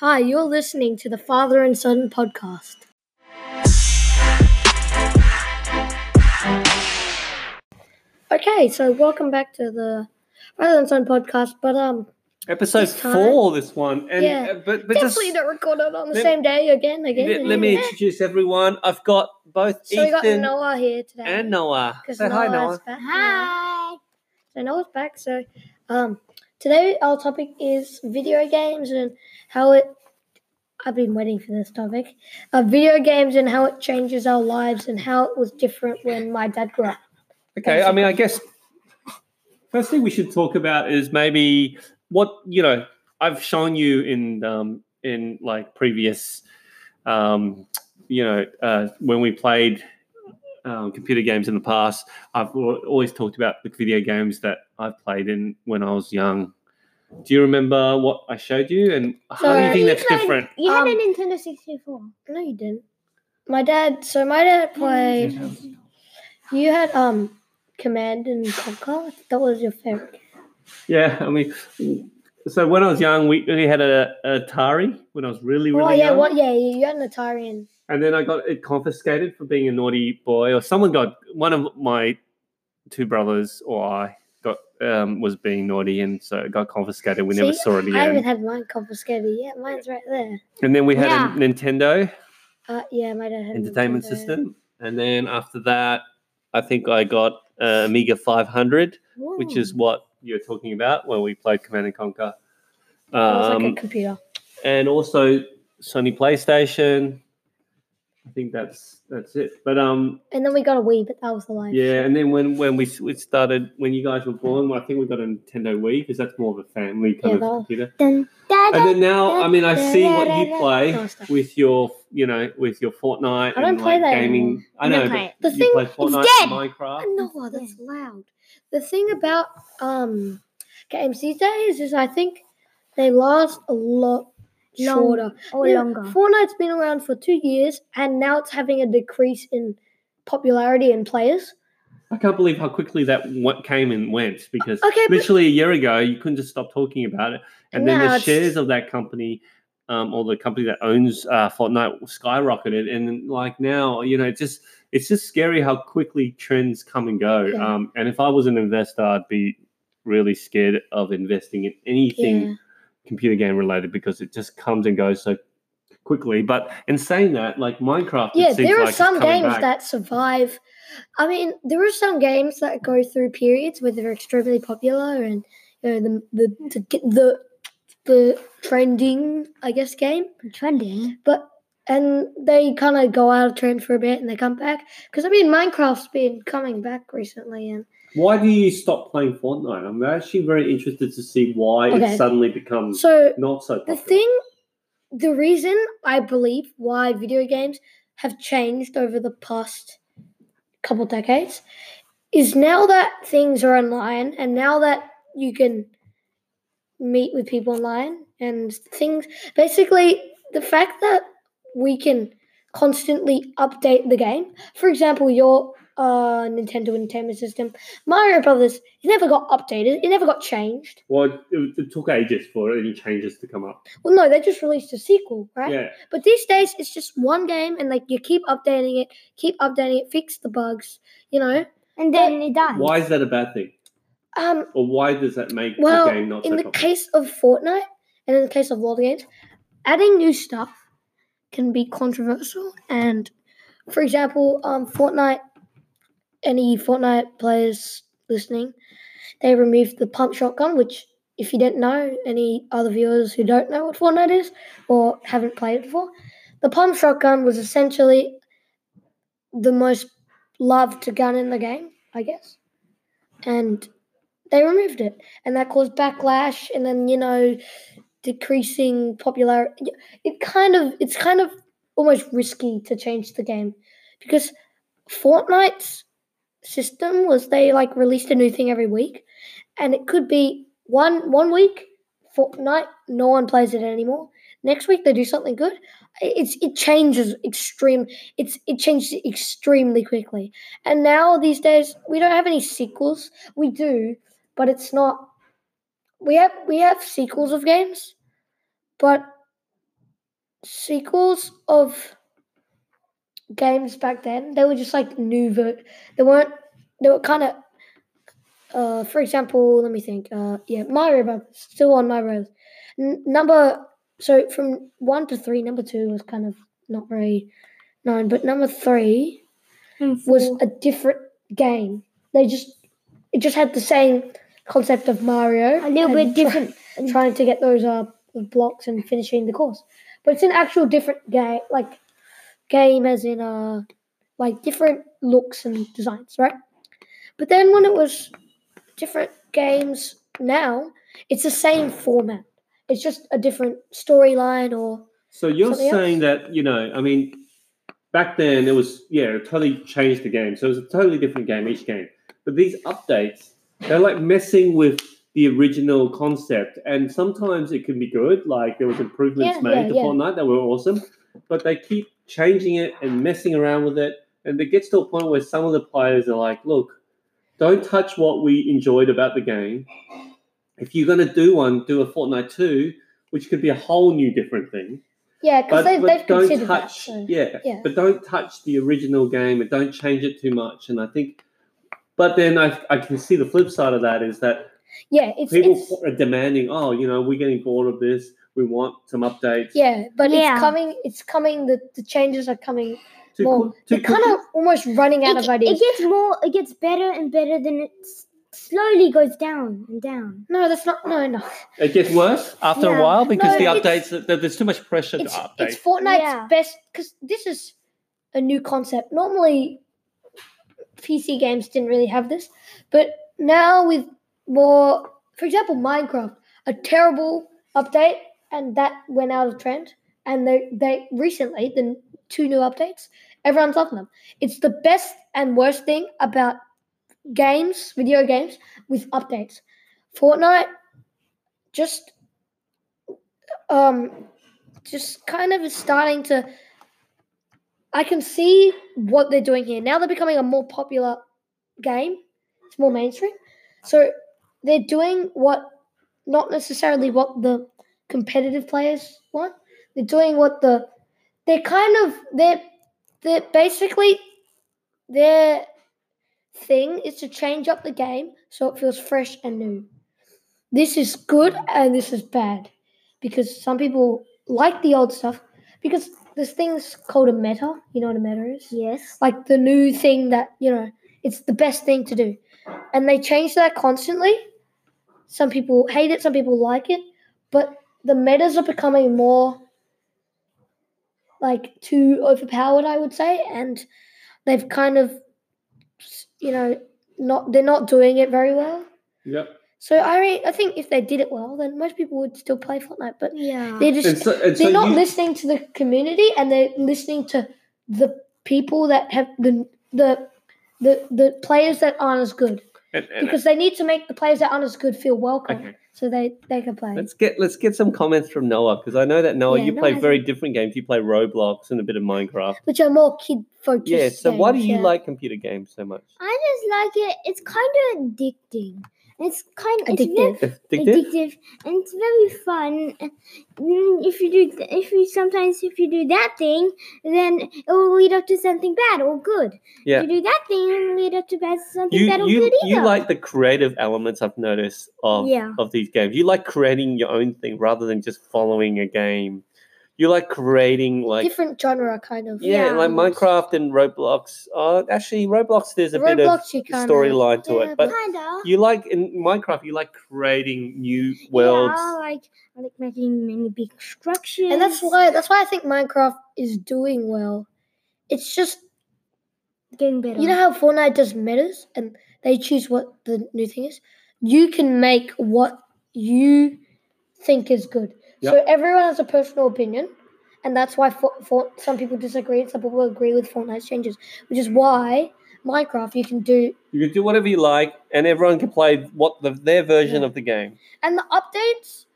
Hi, you're listening to the Father and Son podcast. Okay, so welcome back to the Father and Son podcast. But um, Episode This time- four, this one. And, Yeah. uh, but but just definitely not recorded on the let- same day again. Again. let, let me again. introduce everyone. I've got both So we got Noah here today. and Noah. Because Say hi, Noah. back. Hi. So Noah's back. So um, today our topic is video games and how it. I've been waiting for this topic. Uh, video games and how it changes our lives and how it was different when my dad grew up. Okay, I mean, I guess first thing we should talk about is maybe what you know. I've shown you in um, in like previous, um, you know, uh, when we played um, computer games in the past. I've always talked about the video games that I've played in when I was young. Do you remember what I showed you, and how do you think You that's played- different? You had Um, a Nintendo 64. No, you didn't. My dad. So my dad played. You had um, Command and Conquer. That was your favorite. Yeah, I mean, so when I was young, we, we had a, a Atari when I was really, really oh yeah, young. what? Yeah, you had an Atari and And then I got it confiscated for being a naughty boy, or someone got one of my two brothers or I got um, was being naughty, and so it got confiscated. We never saw it again. I haven't had mine confiscated yet. Mine's right there. And then we had Yeah. a Nintendo Uh, yeah, my dad had entertainment Nintendo. system, and then after that, I think I got uh, Amiga 500, which is what you're talking about when we played Command and Conquer. It was Um, like a computer. and also Sony PlayStation. I think that's that's it. But um, And then we got a Wii, but that was the life. yeah. And then when when we we started when you guys were born, I think we got a Nintendo Wii because that's more of a family kind Yeah, of that- computer. Dun, da, And then now, I mean, I see what you play No, stop. with your you know with your Fortnite. I don't and play like that gaming. anymore. I I know, don't but play it. The you thing- play Fortnite, dead. Minecraft. No, that's loud. The thing about um games these days is I think they last a lot Long- shorter. or Yeah, longer. Fortnite's been around for two years, and now it's having a decrease in popularity and players. I can't believe how quickly that what came and went because Okay, literally a year ago you couldn't just stop talking about it, and then the shares of that company, um, or the company that owns uh, Fortnite, skyrocketed, and like now, you know, it's just it's just scary how quickly trends come and go. Yeah. Um, and if I was an investor, I'd be really scared of investing in anything Yeah. Computer game related because it just comes and goes so quickly. But in saying that, like Minecraft, it Yeah, seems there are like some games back. that survive. I mean, there are some games that go through periods where they're extremely popular and you know the the the the, the trending, I guess, game. Trending. But and they kind of go out of trend for a bit and they come back because I mean Minecraft's been coming back recently and Why do you stop playing Fortnite? I'm actually very interested to see why Okay. it suddenly becomes so not so Popular. the thing, the reason I believe why video games have changed over the past couple decades is now that things are online and now that you can meet with people online and things basically the fact that we can constantly update the game for example your uh, nintendo entertainment system mario brothers it never got updated it never got changed well, it, it took ages for any changes to come up. well no they just released a sequel right Yeah, But these days, it's just one game, and like you keep updating it, keep updating it, fix the bugs. You know. And then it dies. why is that a bad thing? Um. Or why does that make Well, the game not in so the popular? case of Fortnite, and in the case of a lot of games, adding new stuff can be controversial. And for example, um, Fortnite. Any Fortnite players listening, they removed the pump shotgun, which. If you don't know, any other viewers who don't know what Fortnite is or haven't played it before, the pump shotgun was essentially the most loved gun in the game, I guess. And they removed it. And that caused backlash and then, you know, decreasing popularity. It kind of it's kind of almost risky to change the game. Because Fortnite's system was they like released a new thing every week. And it could be one one week, Fortnite, no one plays it anymore. Next week they do something good. It's it changes extreme. It's it changes extremely quickly. And now these days we don't have any sequels. We do, but it's not. We have we have sequels of games, but sequels of games back then. They were just like new. Ver- they weren't. They were kind of. Uh, for example, let me think. Uh, yeah, Mario Brothers still on my road. N- number so from one to three, number two was kind of not very known, but number three was a different game. They just it just had the same concept of Mario, a little bit different. try- trying to get those uh blocks and finishing the course. But it's an actual different game, like game as in uh like different looks and designs, right? But then when it was different games now, it's the same format. It's just a different storyline or So you're Something else? saying that you know, I mean, back then it was yeah, it totally changed the game. So it was a totally different game each game. But these updates, they're like messing with the original concept, and sometimes it can be good. Like there was improvements Yeah, made yeah, to yeah. Fortnite that were awesome, but they keep changing it and messing around with it, and it gets to a point where some of the players are like, "Look, don't touch what we enjoyed about the game. If you're going to do one, do a Fortnite two, which could be a whole new different thing." yeah, because they've, but they've don't considered touch that. So. yeah, yeah. but don't touch the original game and don't change it too much and i think but then i, I can see the flip side of that is that Yeah, it's, people it's are demanding oh you know we're getting bored of this we want some updates yeah, but Yeah. it's coming. It's coming. The, the changes are coming too, more. quick- too They're kind of almost running out It, of ideas. it gets more. It gets better and better. Then it slowly goes down and down. no, that's not. No, no. it gets worse after a while because No, the updates that there's too much pressure to update it's Fortnite's Yeah. best because this is a new concept. Normally, PC games didn't really have this, but now with more, for example, Minecraft, a terrible update, and that went out of trend. And they they recently the two new updates, everyone's loving them. It's the best and worst thing about games, video games with updates. Fortnite just um just kind of is starting to I can see what they're doing here. Now they're becoming a more popular game. It's more mainstream. So they're doing what not necessarily what the competitive players want. They're doing what the they're kind of they're they're basically their thing is to change up the game so it feels fresh and new. This is good and this is bad because some people like the old stuff because this thing's called a meta. You know what a meta is? Yes. Like the new thing that, you know, it's the best thing to do. And they change that constantly. Some people hate it, some people like it, but the metas are becoming more like too overpowered, I would say, and they've kind of you know, not they're not doing it very well. yep So I mean, I think if they did it well, then most people would still play Fortnite. But Yeah. they're just and so, and they're not you, listening to the community and they're listening to the people that have the the the, the players that aren't as good and- and- because they need to make the players that aren't as good feel welcome okay so they they can play. Let's get let's get some comments from Noah because I know that Noah Yeah, you Noah play very a- different games. You play Roblox and a bit of Minecraft. which are more kid focused. Yeah. So why do you yeah. like computer games so much? I just like it. It's kind of addicting. It's kind. It's very addictive? Addictive? addictive and it's very fun. Mm, If you do, if you sometimes if you do that thing, then it will lead up to something bad or good. Yeah. If you do that thing, it will lead up to bad something You bad or you good you like the creative elements I've noticed of Yeah. of these games. You like creating your own thing rather than just following a game. You like creating like different genre kind of. yeah, Yeah. like Minecraft and Roblox. Uh, actually, Roblox there's a bit of Roblox, you kinda- storyline to yeah, it, but Kinda. you like in Minecraft you like creating new worlds. Yeah, I like I like making many big structures. and that's why that's why I think Minecraft is doing well. It's just getting better. you know how Fortnite does metas and they choose what the new thing is. You can make what you think is good. So everyone has a personal opinion, and that's why for, for some people disagree and some people agree with Fortnite's changes, which is why Minecraft you can do You can do whatever you like, and everyone can play what the, their version Yeah. of the game. and the updates.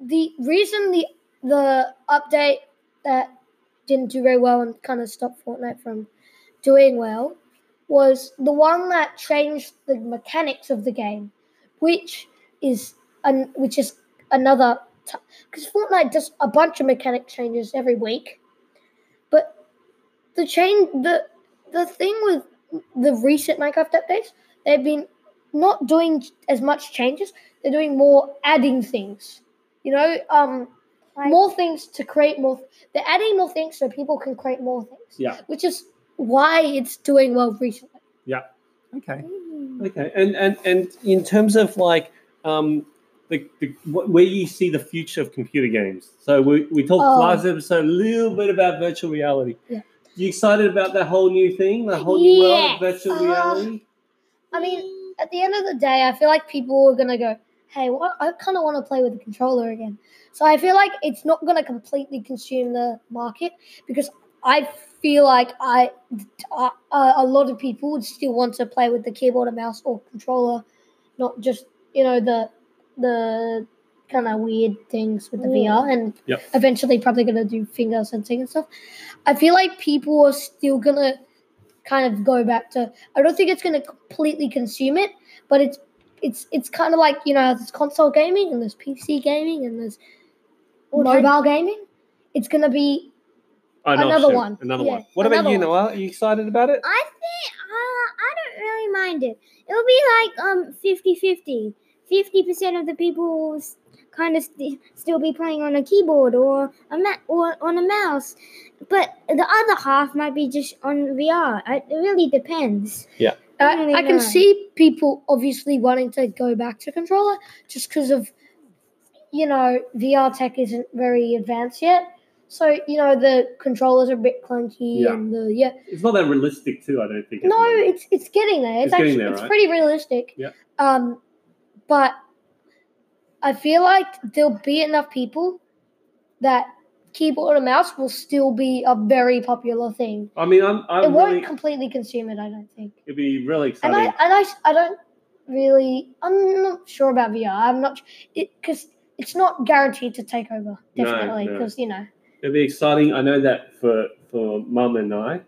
The reason the the update that didn't do very well and kind of stopped Fortnite from doing well was the one that changed the mechanics of the game, which is an, which is another because Fortnite does a bunch of mechanic changes every week, but the change the the thing with the recent Minecraft updates, they've been not doing as much changes. They're doing more adding things. You know, um, Like- more things to create more. They're adding more things so people can create more things. Yeah. which is why it's doing well recently. Yeah. Okay. Mm. Okay. And and and in terms of like um the, the wh- where you see the future of computer games. So we we talked Oh. last episode a little bit about virtual reality. Yeah. You excited about that whole new thing, the whole new world of virtual Uh, reality? I mean, at the end of the day, I feel like people are gonna go, "Hey, what? I kind of want to play with the controller again." So I feel like it's not gonna completely consume the market because I feel like I, uh, a lot of people would still want to play with the keyboard and mouse or controller, not just you know the the kind of weird things with the Yeah. VR and Yep. eventually probably gonna do finger sensing and stuff. I feel like people are still gonna kind of go back to I don't think it's going to completely consume it, but it's it's it's kind of like you know there's console gaming and there's PC gaming and there's Or mobile gaming. It's going to be Oh, no, Another shoot, one. Another Yeah, one. What about you, one. Noel? Are you excited about it? I think uh, I don't really mind it. It'll be like um 50-50. 50% of the people will kind of st- still be playing on a keyboard or a ma- or on a mouse, but the other half might be just on VR. It it really depends. I, really I can know. see people obviously wanting to go back to controller just because of you know VR tech isn't very advanced yet. So you know the controllers are a bit clunky Yeah. and the yeah It's not that realistic, too. I don't think. No, it's it's getting there. It's, It's getting actually there, it's right? pretty realistic. Yeah. Um, but I feel like there'll be enough people that keyboard and mouse will still be a very popular thing. I mean, I'm. I'm it won't really. completely consume it, I don't think. It'd be really exciting. And. I and I, I don't really. I'm not sure about VR. I'm not it because it's not guaranteed to take over. No, Definitely no. because you know. It'd be exciting. I know that for for Mum and I,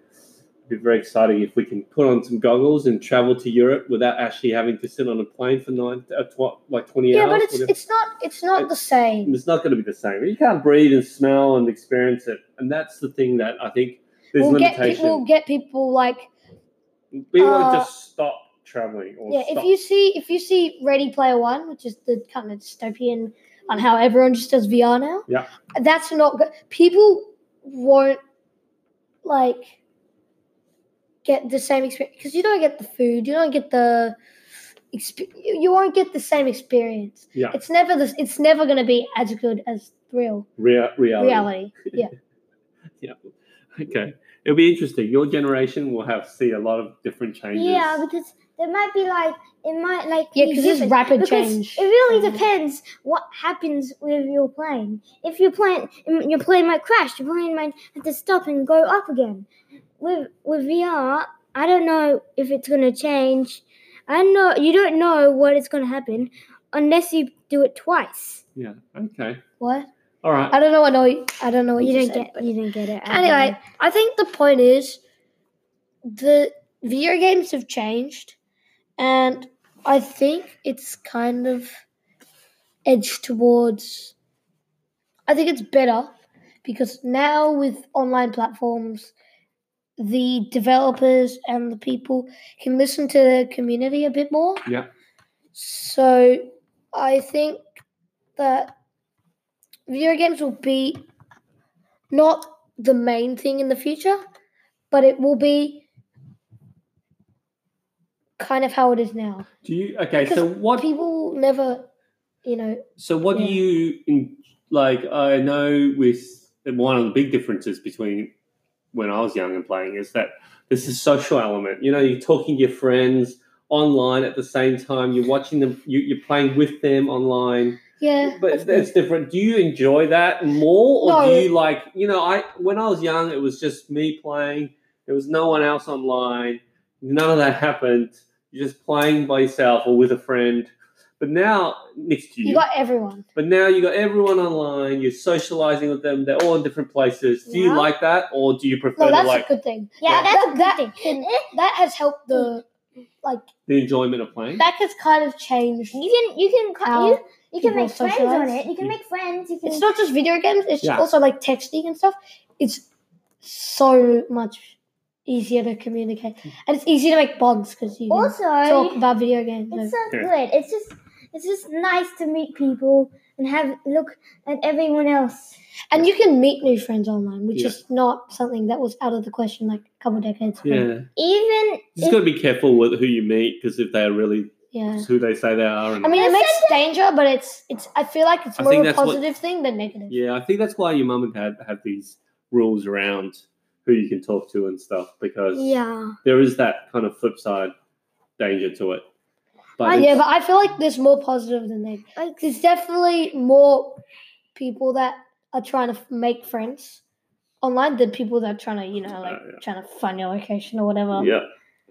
be very exciting if we can put on some goggles and travel to Europe without actually having to sit on a plane for nine, uh, tw- like twenty Yeah, hours. Yeah, but it's it's not it's not the same. It's not going to be the same. You can't breathe and smell and experience it, and that's the thing that I think there's We'll get limitation. people get people like we want to uh, just stop traveling or Yeah, stop. if you see if you see Ready Player One, which is the kind of dystopian on how everyone just does VR now, Yeah. that's not good. People won't like get the same experience because you don't get the food, you don't get the exp- you won't get the same experience. yeah, It's never this. it's never going to be as good as real Rea- reality. reality. Yeah, Yeah. Okay. It'll be interesting. Your generation will have see a lot of different changes. Yeah, because there might be like it might like yeah, because there's different. rapid Because change. It really Um, depends what happens with your plane. If your plane, your plane might crash. Your plane might have to stop and go up again. With with VR, I don't know if it's gonna change. I know you don't know what is gonna happen unless you do it twice. Yeah. Okay. What? All right. I don't know. I know. I don't know what You you, didn't said, get. You didn't get it. I Anyway. I think the point is the video games have changed, and I think it's kind of edged towards. I think it's better because now with online platforms, the developers and the people can listen to the community a bit more. Yeah. So I think that video games will be not the main thing in the future, but it will be kind of how it is now. Do you? Okay. So what? People never, you know, So what do you like? I know with one of the big differences between when I was young and playing is that there's a social element. You know, you're talking to your friends online at the same time. You're watching them. You, you're playing with them online. yeah. But that's it's, different. Do you enjoy that more, or No. do you like? You know, I when I was young, it was just me playing. There was no one else online. None of that happened. You're just playing by yourself or with a friend. But now, next to you, you got everyone. but now you got everyone online. You're socializing with them. They're all in different places. Do you like that, or do you prefer No, to that's like a good thing. yeah, Yeah. that's a That- good that thing. That has helped the like the enjoyment of playing? that has kind of changed. You can you can How- you, You can people make friends on it. You can make friends. You can. It's not just video games. It's Yeah. also like texting and stuff. It's so much easier to communicate, hmm. and it's easy to make bonds because you also, talk about video games. it's and- so good. It's just, it's just nice to meet people and have look at everyone else. And you can meet new friends online, which Yeah. is not something that was out of the question like a couple decades ago. Yeah, Even you just got to be careful with who you meet because if they're really Yeah. who they say they are, and I mean, it But makes danger, but it's it's. I feel like it's I more of a that's what- positive thing than negative. yeah, I think that's why your mum and dad have these rules around who you can talk to and stuff because yeah, there is that kind of flip side danger to it. But Uh, yeah, but I feel like there's more positive than negative. like There's definitely more people that are trying to make friends online than people that are trying to, you know, like Uh, yeah. trying to find your location or whatever. yeah,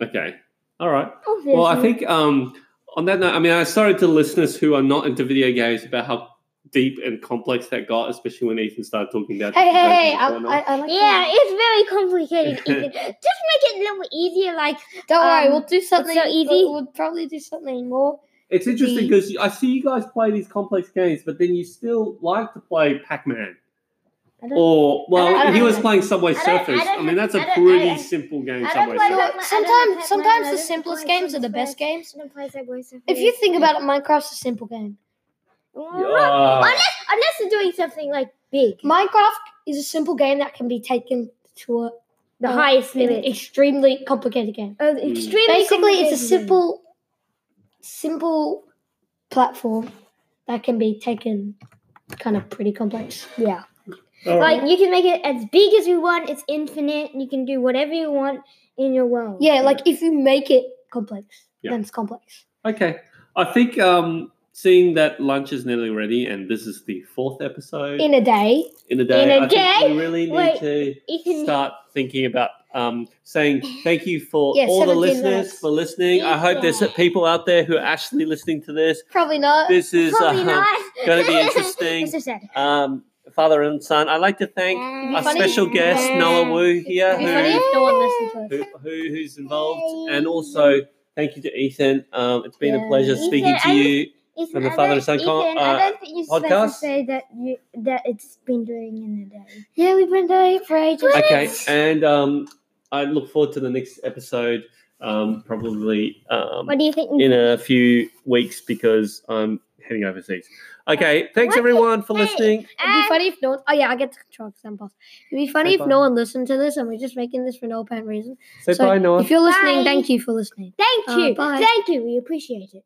okay, all right. obviously. Well, I think um, on that note, I mean, I sorry to listeners who are not into video games about how deep and complex that got, especially when Ethan started talking about. Hey, hey, hey! I. I, I like Yeah, that. it's very complicated. Ethan. Just make it a little easier. Like Don't worry, um, we'll do something. so easy. We'll, we'll probably do something more. It's interesting because I see you guys play these complex games, but then you still like to play Pac-Man. I don't- Or well, I don't- he was playing Subway I don't- I Surfers. I, don't mean, that's a I don't- pretty I- simple game. Subway Surfers. Sometimes, sometimes the simplest games are the best games. I don't play Subway Surfers. If you think about it, Minecraft's a simple game. Yeah. unless unless they're doing something like big, Minecraft is a simple game that can be taken to a, the uh, highest an limit. extremely complicated game. Uh, extremely Basically, it's a complicated. simple, simple platform that can be taken kind of pretty complex. Yeah, All like right. you can make it as big as you want. It's infinite. You can do whatever you want in your world. Yeah, like if you make it complex, Yeah. then it's complex. Okay. I think um, seeing that lunch is nearly ready, and this is the fourth episode In a day, in a day. In a I think day? we really need Wait, to start thinking about um, saying thank you for Yeah, all the listeners minutes. for listening. I hope there's people out there who are actually listening to this. probably not. This is probably uh, gonna be interesting. So um, father and son. I'd like to thank It'd our special guest Yeah. Noah Wu here, who, if no one to us. who, who who's involved, and also thank you to Ethan. Um, it's been a Yeah. pleasure Ethan, speaking to you. Ethan, From the Father and Son Ethan, con- I uh, don't think you're supposed podcast? to say that you that it's been doing in a day. Yeah, we've been doing it for ages. Okay, and um, I look forward to the next episode. Um, probably um, What do you think? in a few weeks because I'm heading overseas. Okay, thanks What? everyone for Hey. listening. It'd be funny if no one. Oh yeah, I get to control because I'm. It'd be funny Say if bye. no one listened to this and we're just making this for no apparent reason. Say So bye, Noah. If you're listening, Bye. thank you for listening. Thank Uh, you. bye. Thank you. We appreciate it.